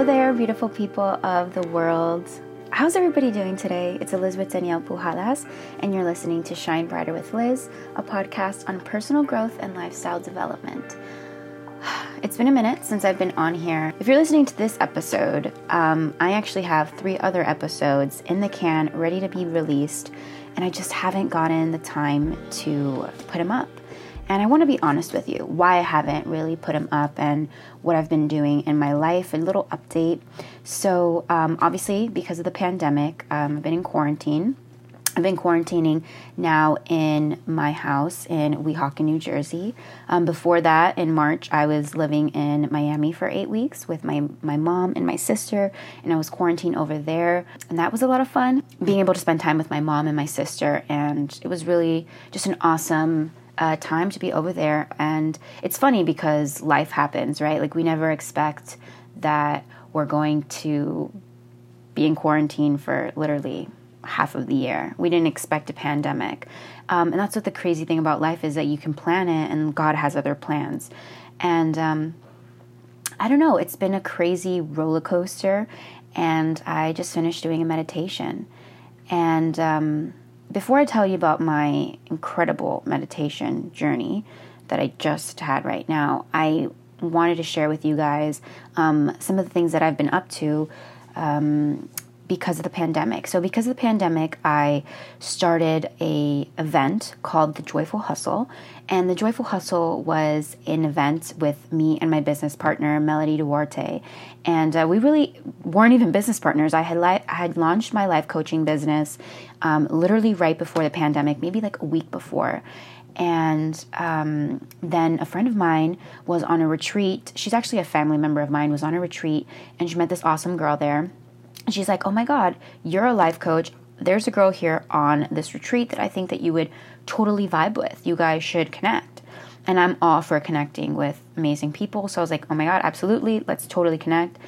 Hello there, beautiful people of the world. How's everybody doing today? It's Elizabeth Danielle Pujadas, and you're listening to Shine Brighter with Liz, a podcast on personal growth and lifestyle development. It's been a minute since I've been on here. If you're listening to this episode, um, I actually have three other episodes in the can ready to be released, and I just haven't gotten the time to put them up. And I want to be honest with you why I haven't really put them up and what I've been doing in my life, a little update. So, um, obviously, because of the pandemic, um, I've been in quarantine. I've been quarantining now in my house in Weehawken, New Jersey. Um, before that, in March, I was living in Miami for eight weeks with my, my mom and my sister, and I was quarantined over there. And that was a lot of fun, being able to spend time with my mom and my sister. And it was really just an awesome uh, time to be over there. And it's funny because life happens, right? Like, we never expect that we're going to be in quarantine for literally half of the year. We didn't expect a pandemic. Um, and that's what the crazy thing about life is that you can plan it and God has other plans. And um, I don't know, it's been a crazy roller coaster. And I just finished doing a meditation. And um, before I tell you about my incredible meditation journey that I just had right now, I wanted to share with you guys um, some of the things that I've been up to um, because of the pandemic. So because of the pandemic, I started a event called the Joyful Hustle, and the Joyful Hustle was an event with me and my business partner Melody Duarte, and uh, we really weren't even business partners. I had li- I had launched my life coaching business um, literally right before the pandemic, maybe like a week before. And um, then a friend of mine was on a retreat. She's actually a family member of mine. Was on a retreat, and she met this awesome girl there she's like, "Oh my god, you're a life coach. There's a girl here on this retreat that I think that you would totally vibe with. You guys should connect." And I'm all for connecting with amazing people. So I was like, "Oh my god, absolutely. Let's totally connect."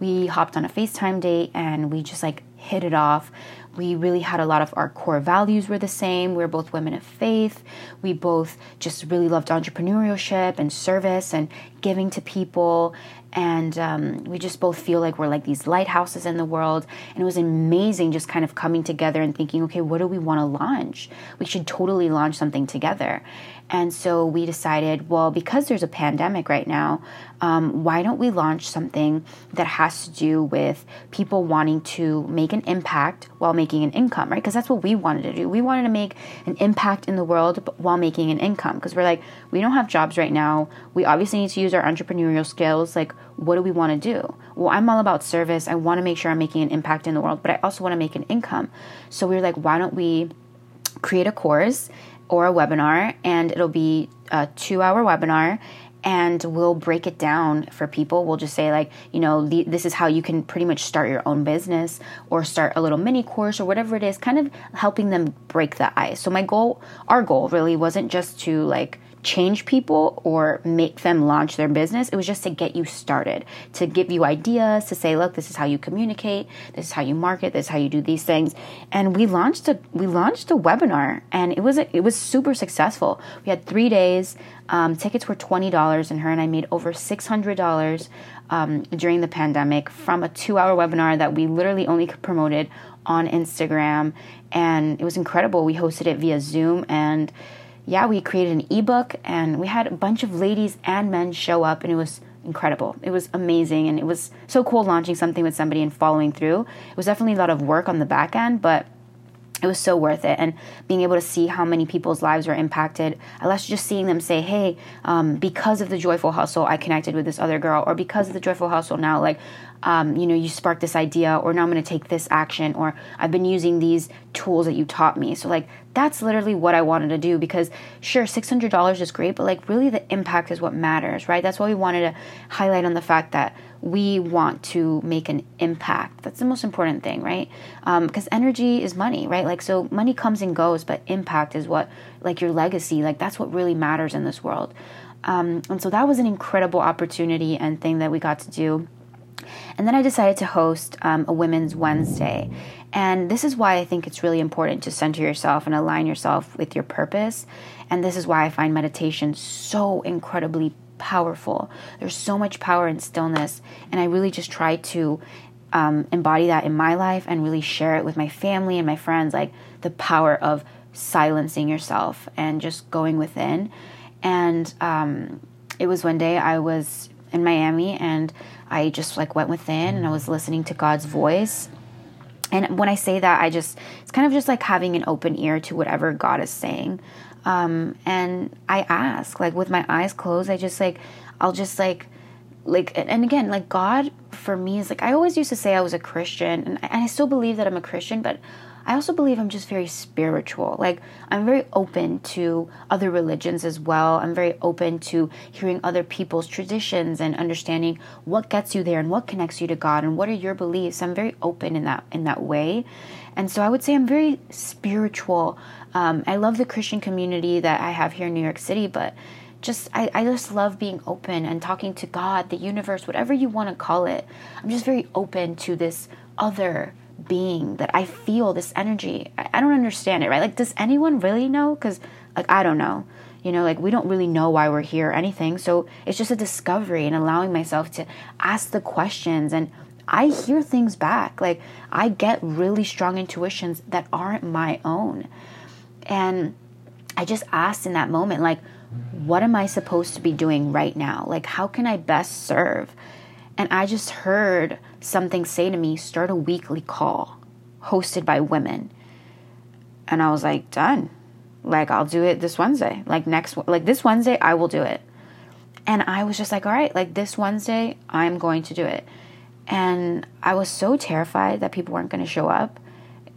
We hopped on a FaceTime date and we just like hit it off. We really had a lot of our core values were the same. We are both women of faith. We both just really loved entrepreneurship and service and giving to people and um, we just both feel like we're like these lighthouses in the world. And it was amazing just kind of coming together and thinking okay what do we want to launch? We should totally launch something together and so we decided well because there's a pandemic right now um, why don't we launch something that has to do with people wanting to make an impact while making an income right because that's what we wanted to do we wanted to make an impact in the world while making an income because we're like we don't have jobs right now we obviously need to use our entrepreneurial skills like what do we want to do? Well, I'm all about service. I want to make sure I'm making an impact in the world, but I also want to make an income. So we were like, why don't we create a course or a webinar and it'll be a two hour webinar and we'll break it down for people. We'll just say, like, you know, the, this is how you can pretty much start your own business or start a little mini course or whatever it is, kind of helping them break the ice. So, my goal, our goal really wasn't just to like change people or make them launch their business. It was just to get you started, to give you ideas, to say, look, this is how you communicate, this is how you market, this is how you do these things. And we launched a we launched a webinar, and it was a, it was super successful. We had three days. Um, tickets were twenty dollars, and her and I made over six hundred dollars um, during the pandemic from a two hour webinar that we literally only promoted on Instagram, and it was incredible. We hosted it via Zoom and yeah, we created an ebook and we had a bunch of ladies and men show up, and it was incredible. It was amazing, and it was so cool launching something with somebody and following through. It was definitely a lot of work on the back end, but it was so worth it. And being able to see how many people's lives were impacted, love just seeing them say, hey, um, because of the joyful hustle, I connected with this other girl, or because of the joyful hustle, now, like, um, you know, you sparked this idea, or now I'm going to take this action, or I've been using these tools that you taught me. So, like, that's literally what I wanted to do because, sure, $600 is great, but like, really, the impact is what matters, right? That's why we wanted to highlight on the fact that we want to make an impact. That's the most important thing, right? Because um, energy is money, right? Like, so money comes and goes, but impact is what, like, your legacy, like, that's what really matters in this world. Um, and so that was an incredible opportunity and thing that we got to do. And then I decided to host um, a Women's Wednesday. And this is why I think it's really important to center yourself and align yourself with your purpose. And this is why I find meditation so incredibly powerful. There's so much power in stillness. And I really just try to um, embody that in my life and really share it with my family and my friends like the power of silencing yourself and just going within. And um, it was one day I was in Miami and I just like went within and I was listening to God's voice. And when I say that, I just, it's kind of just like having an open ear to whatever God is saying. Um, and I ask, like with my eyes closed, I just like, I'll just like, like, and again, like God for me is like, I always used to say I was a Christian and I still believe that I'm a Christian, but I also believe I'm just very spiritual. Like, I'm very open to other religions as well. I'm very open to hearing other people's traditions and understanding what gets you there and what connects you to God and what are your beliefs. I'm very open in that in that way. And so I would say I'm very spiritual. Um, I love the Christian community that I have here in New York City, but just I, I just love being open and talking to God, the universe, whatever you want to call it. I'm just very open to this other being that I feel this energy. I, I don't understand it, right? Like, does anyone really know? Because, like, I don't know. You know, like, we don't really know why we're here or anything. So it's just a discovery and allowing myself to ask the questions. And I hear things back. Like, I get really strong intuitions that aren't my own. And I just asked in that moment, like, what am I supposed to be doing right now? Like, how can I best serve? And I just heard something say to me, start a weekly call hosted by women. And I was like, done. Like, I'll do it this Wednesday. Like, next, like this Wednesday, I will do it. And I was just like, all right, like this Wednesday, I'm going to do it. And I was so terrified that people weren't going to show up.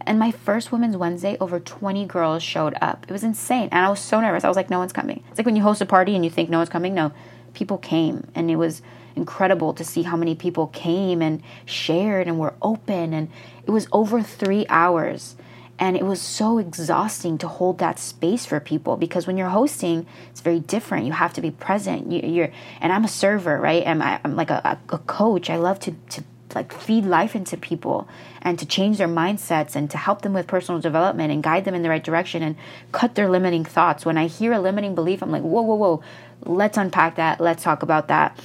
And my first Women's Wednesday, over 20 girls showed up. It was insane. And I was so nervous. I was like, no one's coming. It's like when you host a party and you think no one's coming. No, people came. And it was incredible to see how many people came and shared and were open. And it was over three hours. And it was so exhausting to hold that space for people because when you're hosting, it's very different. You have to be present. You, are and I'm a server, right? And I, am like a, a coach. I love to, to like feed life into people and to change their mindsets and to help them with personal development and guide them in the right direction and cut their limiting thoughts. When I hear a limiting belief, I'm like, whoa, whoa, whoa, let's unpack that. Let's talk about that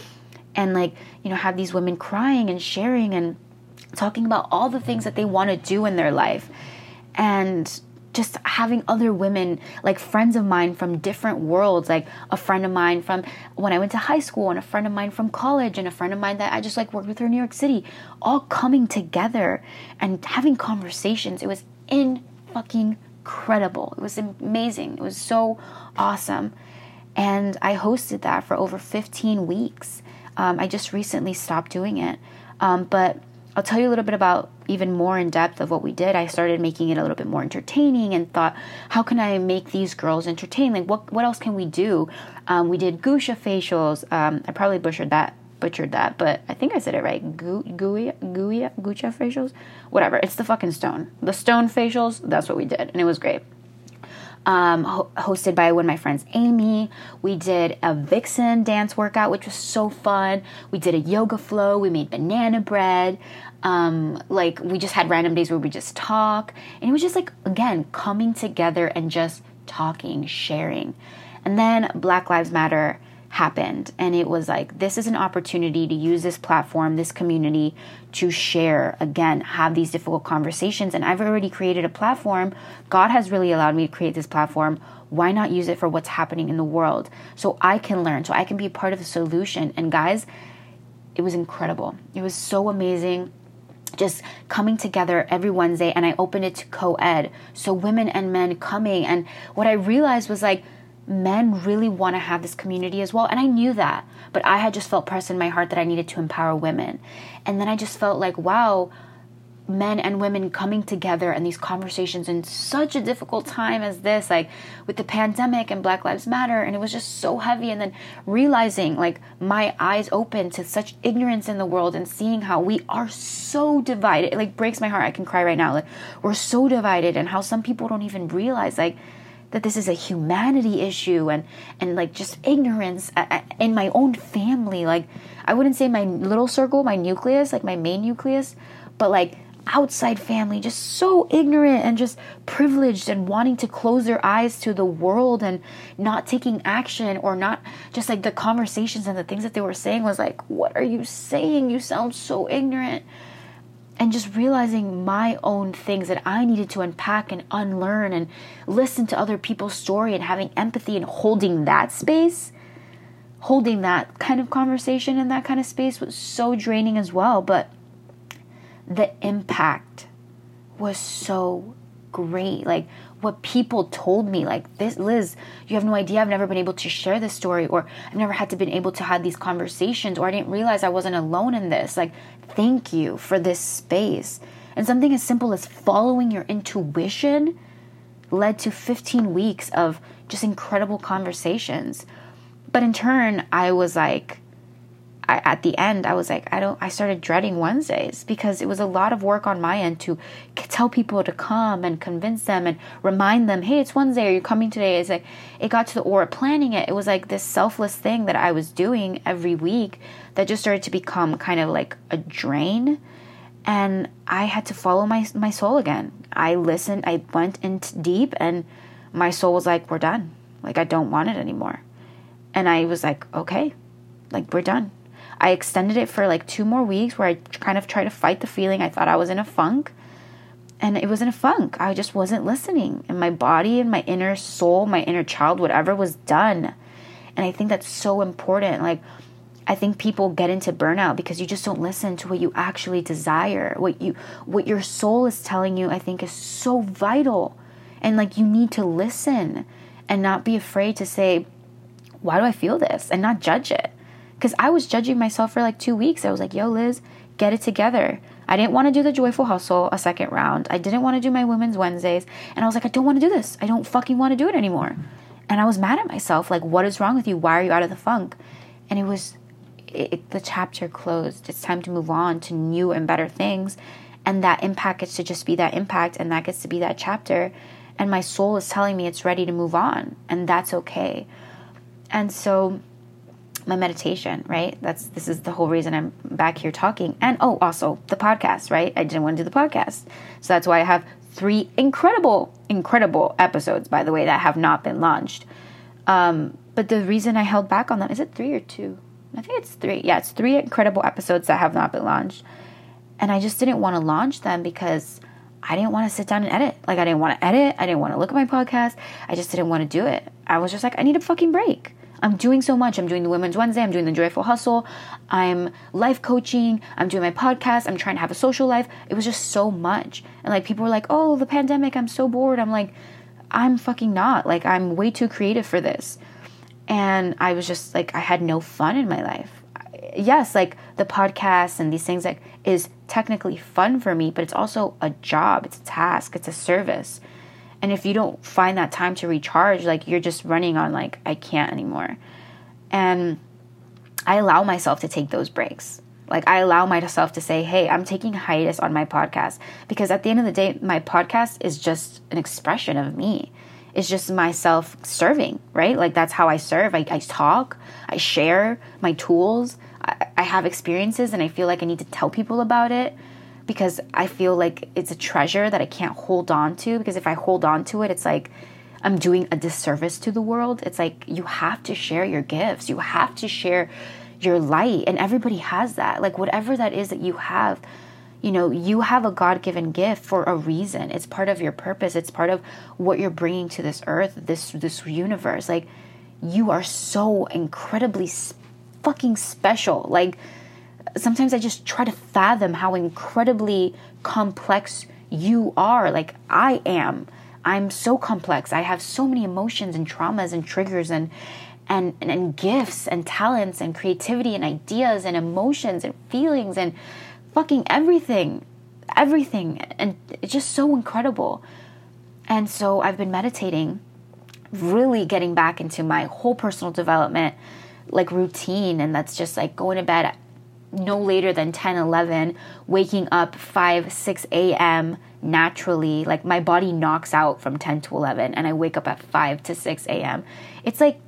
and like you know have these women crying and sharing and talking about all the things that they want to do in their life and just having other women like friends of mine from different worlds like a friend of mine from when i went to high school and a friend of mine from college and a friend of mine that i just like worked with her in new york city all coming together and having conversations. It was in fucking incredible it was amazing. It was so awesome. And i hosted that for over 15 weeks. Um, I just recently stopped doing it. Um, but I'll tell you a little bit about even more in depth of what we did. I started making it a little bit more entertaining and thought, how can I make these girls entertain? Like, what what else can we do? Um, we did Gusha facials. Um, I probably butchered that butchered that, but I think I said it right. Gooey, gooey, Gucha facials, whatever. It's the fucking stone. The stone facials. That's what we did, and it was great um, ho- hosted by one of my friends, Amy. We did a vixen dance workout, which was so fun. We did a yoga flow. We made banana bread. Um, like we just had random days where we just talk, and it was just like again coming together and just talking, sharing. And then Black Lives Matter happened. And it was like this is an opportunity to use this platform this community to share again have these difficult conversations. And i've already created a platform. God has really allowed me to create this platform. Why not use it for what's happening in the world? So i can learn. So i can be part of the solution. And guys it was incredible. It was so amazing. Just coming together every Wednesday and I opened it to co ed. So women and men coming. And what I realized was like, men really want to have this community as well. And I knew that, but I had just felt pressed in my heart that I needed to empower women. And then I just felt like, wow, men and women coming together and these conversations in such a difficult time as this, like with the pandemic and Black Lives Matter, and it was just so heavy. And then realizing, like, my eyes open to such ignorance in the world and seeing how we are so divided, it like breaks my heart. I can cry right now. Like, we're so divided, and how some people don't even realize, like, that this is a humanity issue and and like just ignorance uh, uh, in my own family. Like i wouldn't say my little circle my nucleus like my main nucleus but like outside family just so ignorant and just privileged and wanting to close their eyes to the world and not taking action or not just like the conversations and the things that they were saying was like what are you saying? You sound so ignorant and just realizing my own things that I needed to unpack and unlearn and listen to other people's story and having empathy and holding that space holding that kind of conversation in that kind of space was so draining as well but the impact was so great. Like what people told me, like this, Liz, you have no idea. I've never been able to share this story, or I've never had to been able to have these conversations, or I didn't realize I wasn't alone in this. Like, thank you for this space. And something as simple as following your intuition led to 15 weeks of just incredible conversations. But in turn, I was like, I, at the end, I was like, I don't, I started dreading Wednesdays because it was a lot of work on my end to tell people to come and convince them and remind them, hey, it's Wednesday. Are you coming today? It's like, it got to the, or planning it. It was like this selfless thing that I was doing every week that just started to become kind of like a drain. And I had to follow my, my soul again. I listened, I went into deep, and my soul was like, we're done. Like, I don't want it anymore. And I was like, okay, like, we're done I extended it for like two more weeks where I kind of tried to fight the feeling. I thought I was in a funk. And it was in a funk. I just wasn't listening. And my body and my inner soul, my inner child, whatever was done. And I think that's so important. Like, I think people get into burnout because you just don't listen to what you actually desire. What you what your soul is telling you, I think is so vital. And like you need to listen and not be afraid to say, why do I feel this? And not judge it because I was judging myself for like two weeks. I was like, yo, Liz, get it together. I didn't want to do the joyful hustle a second round. I didn't want to do my women's Wednesdays. And I was like, I don't want to do this. I don't fucking want to do it anymore. And I was mad at myself. Like, what is wrong with you? Why are you out of the funk? And it was, it, it, the chapter closed. It's time to move on to new and better things. And that impact gets to just be that impact. And that gets to be that chapter. And my soul is telling me it's ready to move on. And that's okay. And so, my meditation, right? That's this is the whole reason I'm back here talking. And oh, also the podcast, right? I didn't want to do the podcast. So that's why I have three incredible, incredible episodes, by the way, that have not been launched. Um, but the reason I held back on them is it three or two? I think it's three. Yeah, it's three incredible episodes that have not been launched. And I just didn't want to launch them because I didn't want to sit down and edit. Like, I didn't want to edit. I didn't want to look at my podcast. I just didn't want to do it. I was just like, I need a fucking break. I'm doing so much. I'm doing the Women's Wednesday. I'm doing the Joyful Hustle. I'm life coaching. I'm doing my podcast. I'm trying to have a social life. It was just so much. And like people were like, oh, the pandemic, I'm so bored. I'm like, I'm fucking not. Like, I'm way too creative for this. And I was just like, I had no fun in my life. Yes, like the podcast and these things like is technically fun for me, but it's also a job, it's a task, it's a service. And if you don't find that time to recharge, like you're just running on like I can't anymore. And I allow myself to take those breaks. Like I allow myself to say, "Hey, I'm taking hiatus on my podcast because at the end of the day, my podcast is just an expression of me. It's just myself serving, right? Like that's how I serve. I, I talk, I share my tools, I, I have experiences, and I feel like I need to tell people about it because I feel like it's a treasure that I can't hold on to because if I hold on to it, it's like I'm doing a disservice to the world. It's like you have to share your gifts. You have to share your light and everybody has that. Like whatever that is that you have, you know, you have a God-given gift for a reason. It's part of your purpose. It's part of what you're bringing to this earth, this this universe. Like you are so incredibly fucking special. Like sometimes I just try to fathom how incredibly complex you are. Like I am. I'm so complex. I have so many emotions and traumas and triggers and and, and, and gifts and talents and creativity and ideas and emotions and feelings and fucking everything. Everything. And it's just so incredible. And so I've been meditating, really getting back into my whole personal development like routine and that's just like going to bed no later than 10 11 waking up 5 6 a.m naturally like my body knocks out from 10 to 11 and i wake up at 5 to 6 a.m it's like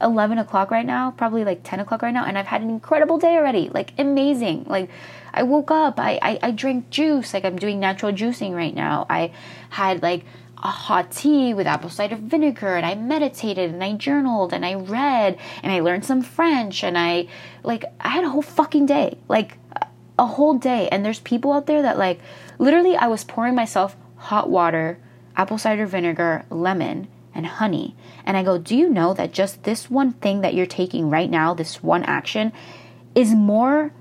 11 o'clock right now, probably like 10 o'clock right now, and I've had an incredible day already. Like, amazing. Like, I woke up, I, I, I drank juice, like, I'm doing natural juicing right now. I had like a hot tea with apple cider vinegar, and I meditated, and I journaled, and I read, and I learned some French, and I, like, I had a whole fucking day. Like, a whole day. And there's people out there that, like, literally, I was pouring myself hot water, apple cider vinegar, lemon, and honey. And I go, Do you know that just this one thing that you're taking right now, this one action, is more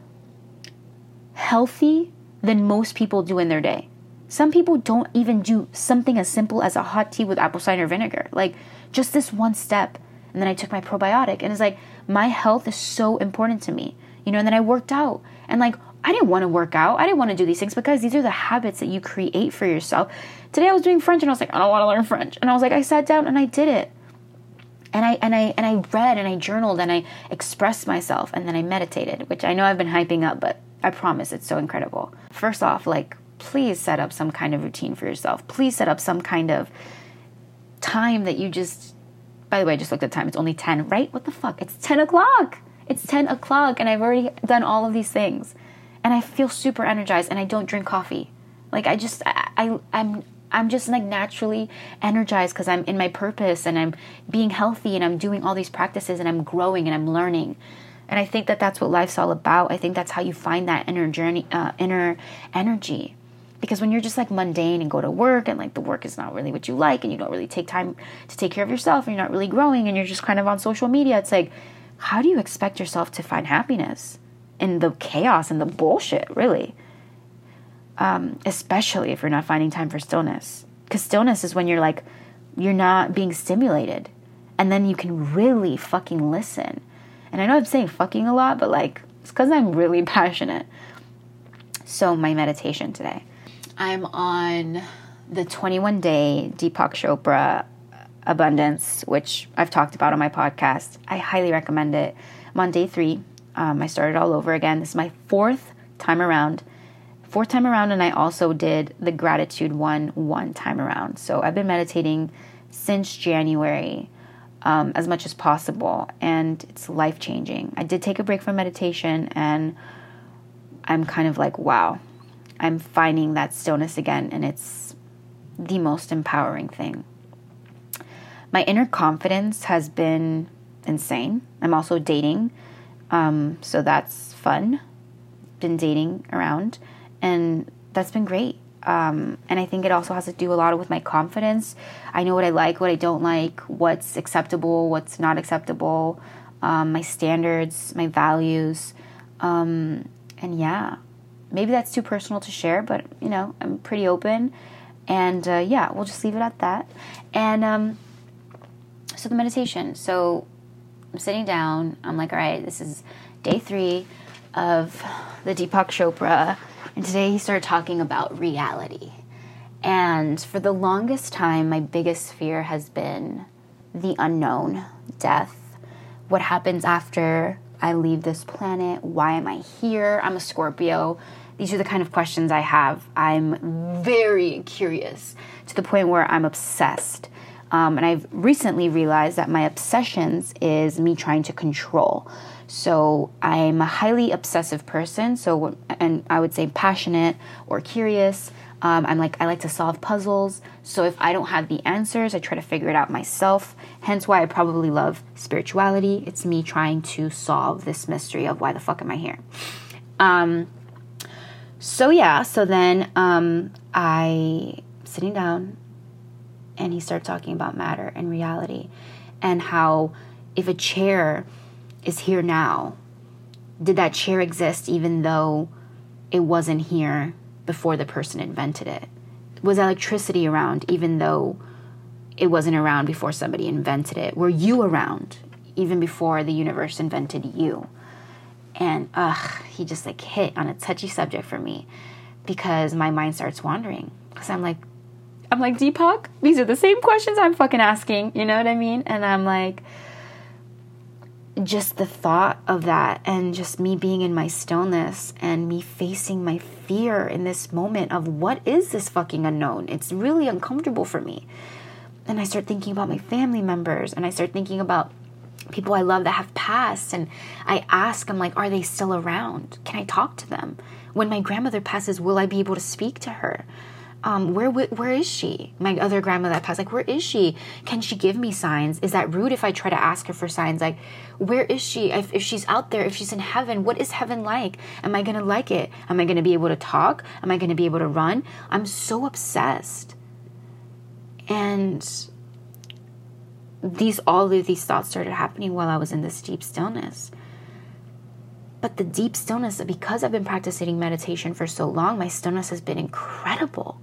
healthy than most people do in their day? Some people don't even do something as simple as a hot tea with apple cider vinegar. Like just this one step. And then I took my probiotic and it's like my health is so important to me. You know, and then I worked out and like I didn't want to work out. I didn't want to do these things because these are the habits that you create for yourself. Today I was doing French and I was like, I don't want to learn French. And I was like, I sat down and I did it. And I and I and I read and I journaled and I expressed myself and then I meditated, which I know I've been hyping up, but I promise it's so incredible. First off, like please set up some kind of routine for yourself. Please set up some kind of time that you just by the way, I just looked at time. It's only 10, right? What the fuck? It's 10 o'clock. It's 10 o'clock and I've already done all of these things and I feel super energized and I don't drink coffee. Like I just I, I I'm I'm just like naturally energized because I'm in my purpose and I'm being healthy and I'm doing all these practices and I'm growing and I'm learning. And I think that that's what life's all about. I think that's how you find that inner journey, uh, inner energy. Because when you're just like mundane and go to work and like the work is not really what you like and you don't really take time to take care of yourself and you're not really growing and you're just kind of on social media, it's like, how do you expect yourself to find happiness? in the chaos and the bullshit, really. Um, especially if you're not finding time for stillness. Because stillness is when you're like, you're not being stimulated. And then you can really fucking listen. And I know I'm saying fucking a lot, but like, it's because I'm really passionate. So, my meditation today. I'm on the 21 day Deepak Chopra abundance, which I've talked about on my podcast. I highly recommend it. I'm on day three. Um, I started all over again. This is my fourth time around. Fourth time around, and I also did the gratitude one one time around. So I've been meditating since January um, as much as possible, and it's life changing. I did take a break from meditation, and I'm kind of like, wow, I'm finding that stillness again, and it's the most empowering thing. My inner confidence has been insane. I'm also dating um, so that's fun. Been dating around, and that's been great. Um, and I think it also has to do a lot with my confidence. I know what I like, what I don't like, what's acceptable, what's not acceptable, um, my standards, my values. Um, and yeah, maybe that's too personal to share, but you know, I'm pretty open. And uh, yeah, we'll just leave it at that. And um, so the meditation. So I'm sitting down. I'm like, all right, this is day three of the Deepak Chopra. And today he started talking about reality. And for the longest time, my biggest fear has been the unknown, death. What happens after I leave this planet? Why am I here? I'm a Scorpio. These are the kind of questions I have. I'm very curious to the point where I'm obsessed. Um, and I've recently realized that my obsessions is me trying to control. So I'm a highly obsessive person. So, and I would say passionate or curious. Um, I'm like, I like to solve puzzles. So if I don't have the answers, I try to figure it out myself. Hence why I probably love spirituality. It's me trying to solve this mystery of why the fuck am I here. Um, so yeah, so then um, I sitting down and he started talking about matter and reality and how if a chair is here now, did that chair exist even though it wasn't here before the person invented it? Was electricity around even though it wasn't around before somebody invented it? Were you around even before the universe invented you? And ugh, he just like hit on a touchy subject for me because my mind starts wandering. Because I'm like, I'm like, Deepak, these are the same questions I'm fucking asking. You know what I mean? And I'm like, just the thought of that and just me being in my stillness and me facing my fear in this moment of what is this fucking unknown? It's really uncomfortable for me. And I start thinking about my family members and I start thinking about people I love that have passed. And I ask, I'm like, are they still around? Can I talk to them? When my grandmother passes, will I be able to speak to her? Um, where where is she? My other grandmother that passed, like, where is she? Can she give me signs? Is that rude if I try to ask her for signs? Like, where is she? If, if she's out there, if she's in heaven, what is heaven like? Am I gonna like it? Am I gonna be able to talk? Am I gonna be able to run? I'm so obsessed. And these all of these thoughts started happening while I was in this deep stillness. But the deep stillness, because I've been practicing meditation for so long, my stillness has been incredible.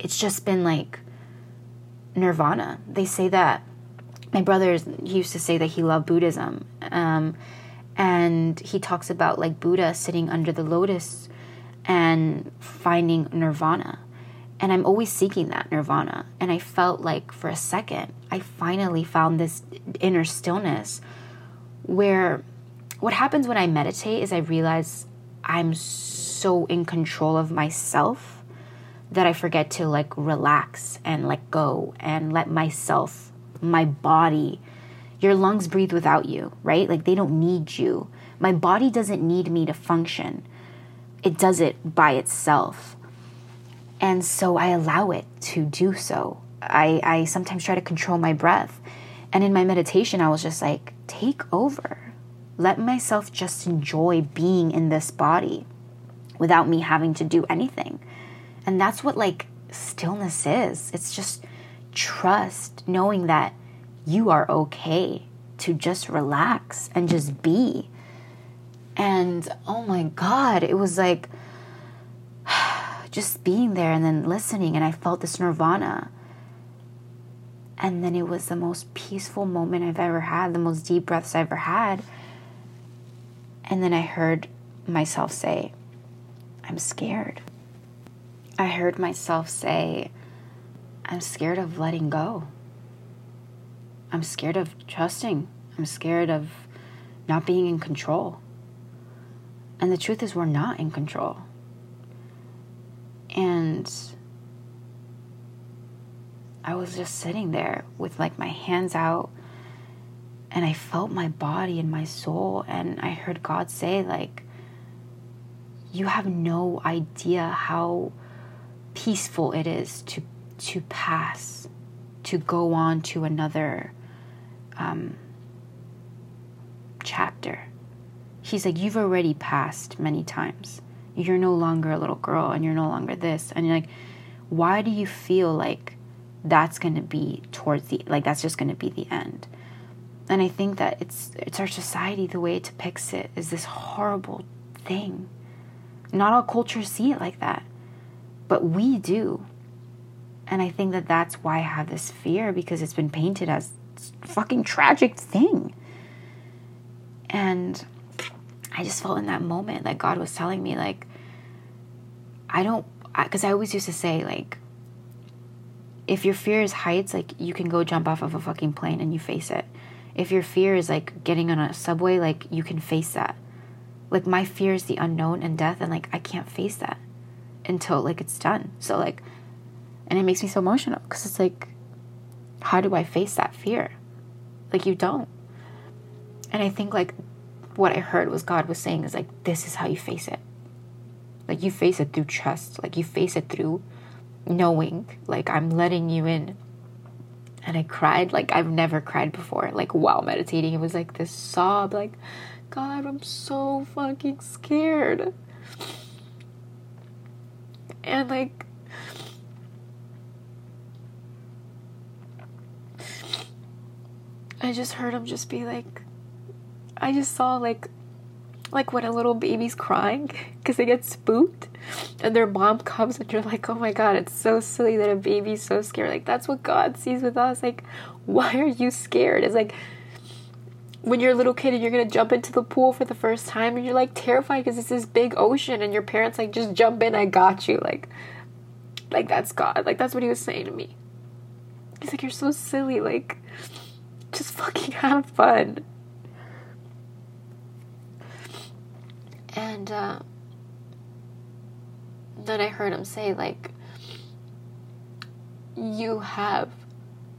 It's just been like nirvana. They say that my brother used to say that he loved Buddhism. Um, and he talks about like Buddha sitting under the lotus and finding nirvana. And I'm always seeking that nirvana. And I felt like for a second, I finally found this inner stillness where what happens when I meditate is I realize I'm so in control of myself that I forget to like relax and let go and let myself, my body, your lungs breathe without you, right? Like they don't need you. My body doesn't need me to function, it does it by itself. And so I allow it to do so. I, I sometimes try to control my breath. And in my meditation, I was just like, take over. Let myself just enjoy being in this body without me having to do anything. And that's what like stillness is. It's just trust, knowing that you are okay to just relax and just be. And oh my God, it was like, just being there and then listening, and I felt this nirvana. And then it was the most peaceful moment I've ever had, the most deep breaths I've ever had. And then I heard myself say, I'm scared. I heard myself say, I'm scared of letting go. I'm scared of trusting. I'm scared of not being in control. And the truth is, we're not in control. And I was just sitting there with like my hands out and I felt my body and my soul and I heard God say like you have no idea how peaceful it is to to pass to go on to another um, chapter. He's like, You've already passed many times. You're no longer a little girl and you're no longer this. And you're like why do you feel like that's going to be towards the like that's just going to be the end? And i think that it's it's our society the way it depicts it is this horrible thing. Not all cultures see it like that but we do and i think that that's why i have this fear because it's been painted as a fucking tragic thing and I just felt in that moment that God was telling me, like, I don't, because I, I always used to say, like, if your fear is heights, like, you can go jump off of a fucking plane and you face it. If your fear is like getting on a subway, like, you can face that. Like, my fear is the unknown and death, and like, I can't face that until like it's done. So, like, and it makes me so emotional because it's like, how do I face that fear? Like, you don't. And I think, like, what I heard was God was saying is like, this is how you face it. Like you face it through trust. Like you face it through knowing, like I'm letting you in. And I cried like I've never cried before. Like while meditating, it was like this sob, like, God, I'm so fucking scared. And like I just heard him just be like, I just saw like like when a little baby's crying because they get spooked and their mom comes and you're like, oh my god, it's so silly that a baby's so scared. Like that's what God sees with us. Like, why are you scared? It's like when you're a little kid and you're gonna jump into the pool for the first time and you're like terrified because it's this big ocean and your parents like just jump in, I got you. Like, like that's God. Like that's what he was saying to me. He's like, you're so silly. Like, just fucking have fun. And uh, then I heard him say, like, you have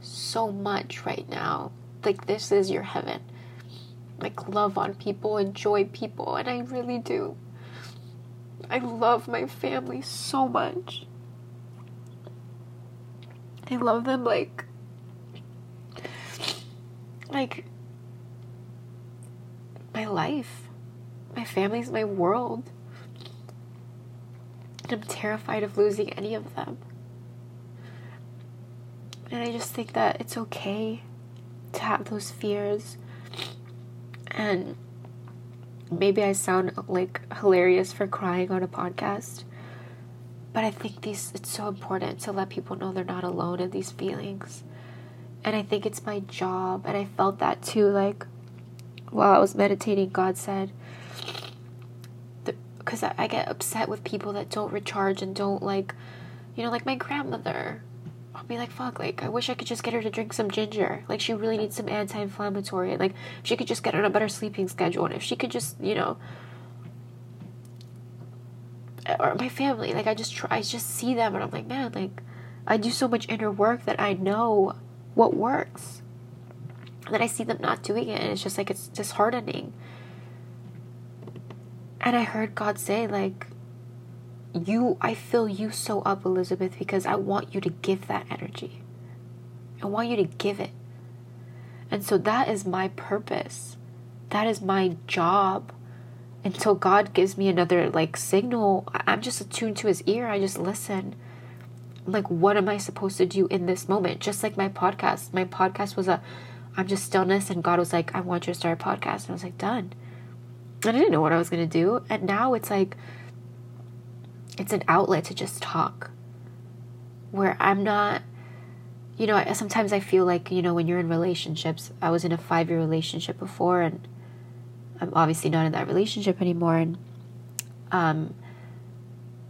so much right now. Like, this is your heaven. Like love on people, enjoy people, and I really do. I love my family so much. I love them like like my life. My family's my world. And I'm terrified of losing any of them. And I just think that it's okay to have those fears. And maybe I sound like hilarious for crying on a podcast. But I think these it's so important to let people know they're not alone in these feelings. And I think it's my job and I felt that too like while I was meditating God said because I, I get upset with people that don't recharge and don't like you know like my grandmother I'll be like, fuck, like, I wish I could just get her to drink some ginger. Like, she really needs some anti inflammatory. Like, if she could just get on a better sleeping schedule. And if she could just, you know, or my family, like, I just try, I just see them and I'm like, man, like, I do so much inner work that I know what works. And then I see them not doing it, and it's just like, it's disheartening. And I heard God say, like, you I fill you so up, Elizabeth, because I want you to give that energy. I want you to give it. And so that is my purpose. That is my job. Until God gives me another like signal, I'm just attuned to his ear. I just listen. Like, what am I supposed to do in this moment? Just like my podcast. My podcast was a I'm just stillness, and God was like, I want you to start a podcast. And I was like, done. And I didn't know what I was gonna do. And now it's like it's an outlet to just talk where I'm not you know, sometimes I feel like, you know, when you're in relationships, I was in a 5-year relationship before and I'm obviously not in that relationship anymore and um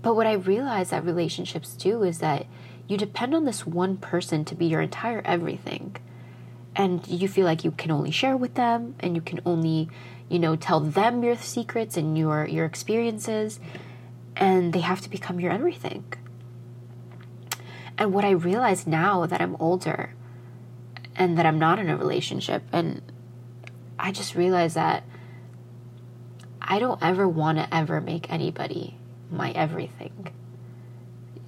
but what I realize that relationships do is that you depend on this one person to be your entire everything. And you feel like you can only share with them and you can only, you know, tell them your secrets and your your experiences and they have to become your everything. And what I realize now that I'm older and that I'm not in a relationship, and I just realize that I don't ever want to ever make anybody my everything.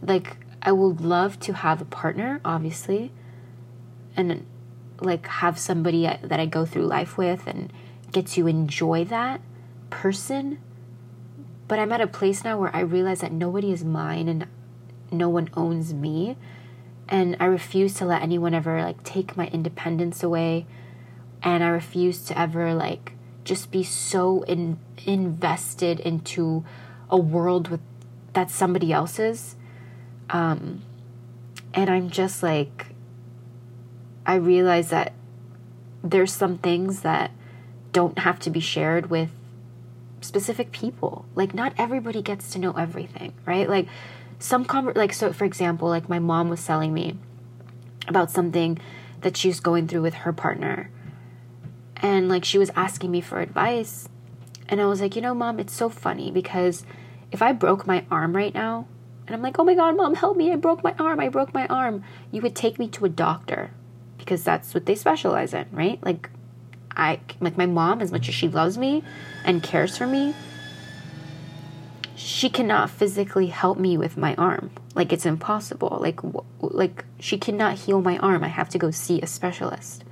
Like, I would love to have a partner, obviously, and like have somebody that I go through life with and get to enjoy that person but I'm at a place now where I realize that nobody is mine and no one owns me. And I refuse to let anyone ever like take my independence away. And I refuse to ever like just be so in, invested into a world with that's somebody else's. Um, and I'm just like, I realize that there's some things that don't have to be shared with specific people. Like not everybody gets to know everything, right? Like some conver- like so for example, like my mom was telling me about something that she's going through with her partner. And like she was asking me for advice. And I was like, "You know, mom, it's so funny because if I broke my arm right now, and I'm like, "Oh my god, mom, help me. I broke my arm. I broke my arm." You would take me to a doctor because that's what they specialize in, right? Like I like my mom as much as she loves me and cares for me she cannot physically help me with my arm. Like it's impossible. Like like she cannot heal my arm. I have to go see a specialist.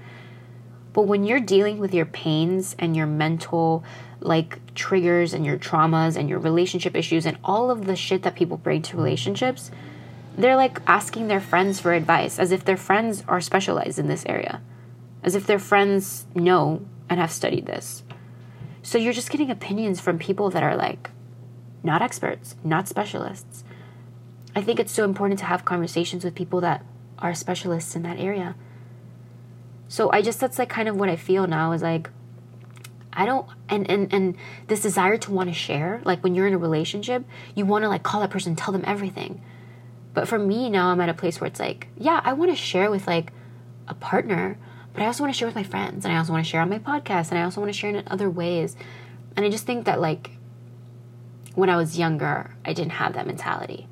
But when you're dealing with your pains and your mental like triggers and your traumas and your relationship issues and all of the shit that people bring to relationships they're like asking their friends for advice as if their friends are specialized in this area as if their friends know and have studied this. So you're just getting opinions from people that are like not experts, not specialists. I think it's so important to have conversations with people that are specialists in that area. So I just that's like kind of what I feel now is like I don't and and and this desire to want to share, like when you're in a relationship, you want to like call that person, tell them everything. But for me now I'm at a place where it's like, yeah, I want to share with like a partner, but I also want to share with my friends and I also want to share on my podcast and I also want to share in other ways. And I just think that like when I was younger, I didn't have that mentality.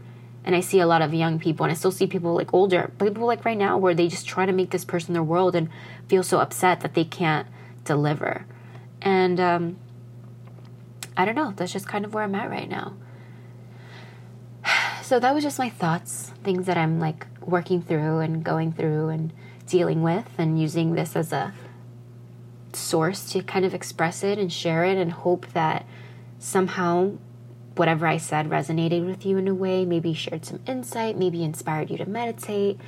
And I see a lot of young people and I still see people like older, people like right now where they just try to make this person their world and feel so upset that they can't deliver. And um, I don't know, that's just kind of where I'm at right now. So that was just my thoughts, things that I'm like working through and going through and dealing with, and using this as a source to kind of express it and share it and hope that somehow whatever I said resonated with you in a way, maybe shared some insight, maybe inspired you to meditate,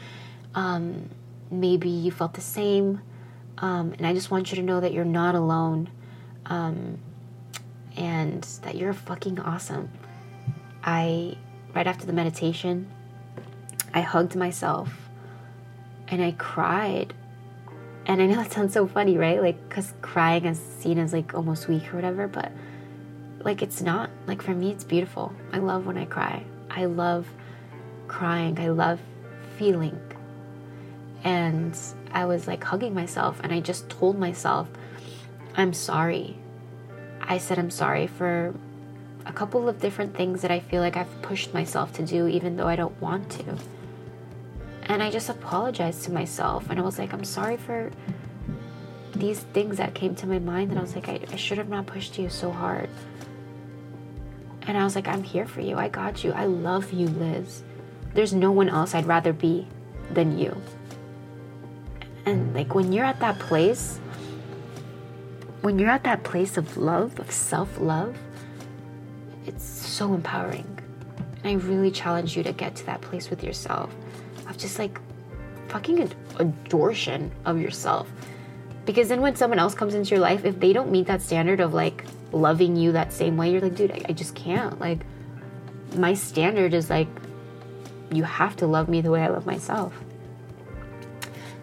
um, maybe you felt the same. Um, and I just want you to know that you're not alone um, and that you're fucking awesome. I, right after the meditation, I hugged myself and I cried. And I know that sounds so funny, right? Like, because crying is seen as like almost weak or whatever, but like it's not. Like, for me, it's beautiful. I love when I cry. I love crying. I love feeling. And I was like hugging myself and I just told myself, I'm sorry. I said I'm sorry for a couple of different things that I feel like I've pushed myself to do even though I don't want to. And I just apologized to myself and I was like, I'm sorry for these things that came to my mind and I was like, I, I should have not pushed you so hard. And I was like, I'm here for you. I got you. I love you, Liz. There's no one else I'd rather be than you. And like when you're at that place, when you're at that place of love, of self love, it's so empowering. And I really challenge you to get to that place with yourself of just like fucking adoration of yourself. Because then when someone else comes into your life, if they don't meet that standard of like loving you that same way, you're like, dude, I, I just can't. Like, my standard is like, you have to love me the way I love myself.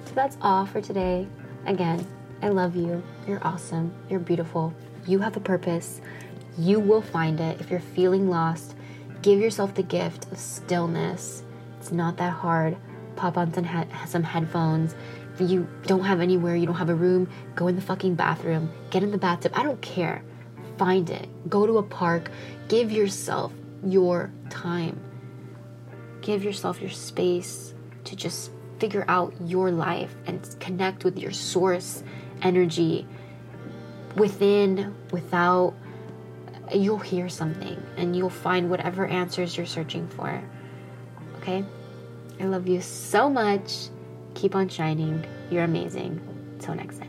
So that's all for today. Again, I love you. You're awesome. You're beautiful. You have a purpose. You will find it. If you're feeling lost, give yourself the gift of stillness. It's not that hard. Pop on some, some headphones. If you don't have anywhere, you don't have a room, go in the fucking bathroom, get in the bathtub. I don't care. Find it. Go to a park. Give yourself your time. Give yourself your space to just figure out your life and connect with your source energy within, without. You'll hear something and you'll find whatever answers you're searching for. Okay? I love you so much. Keep on shining. You're amazing. Till next time.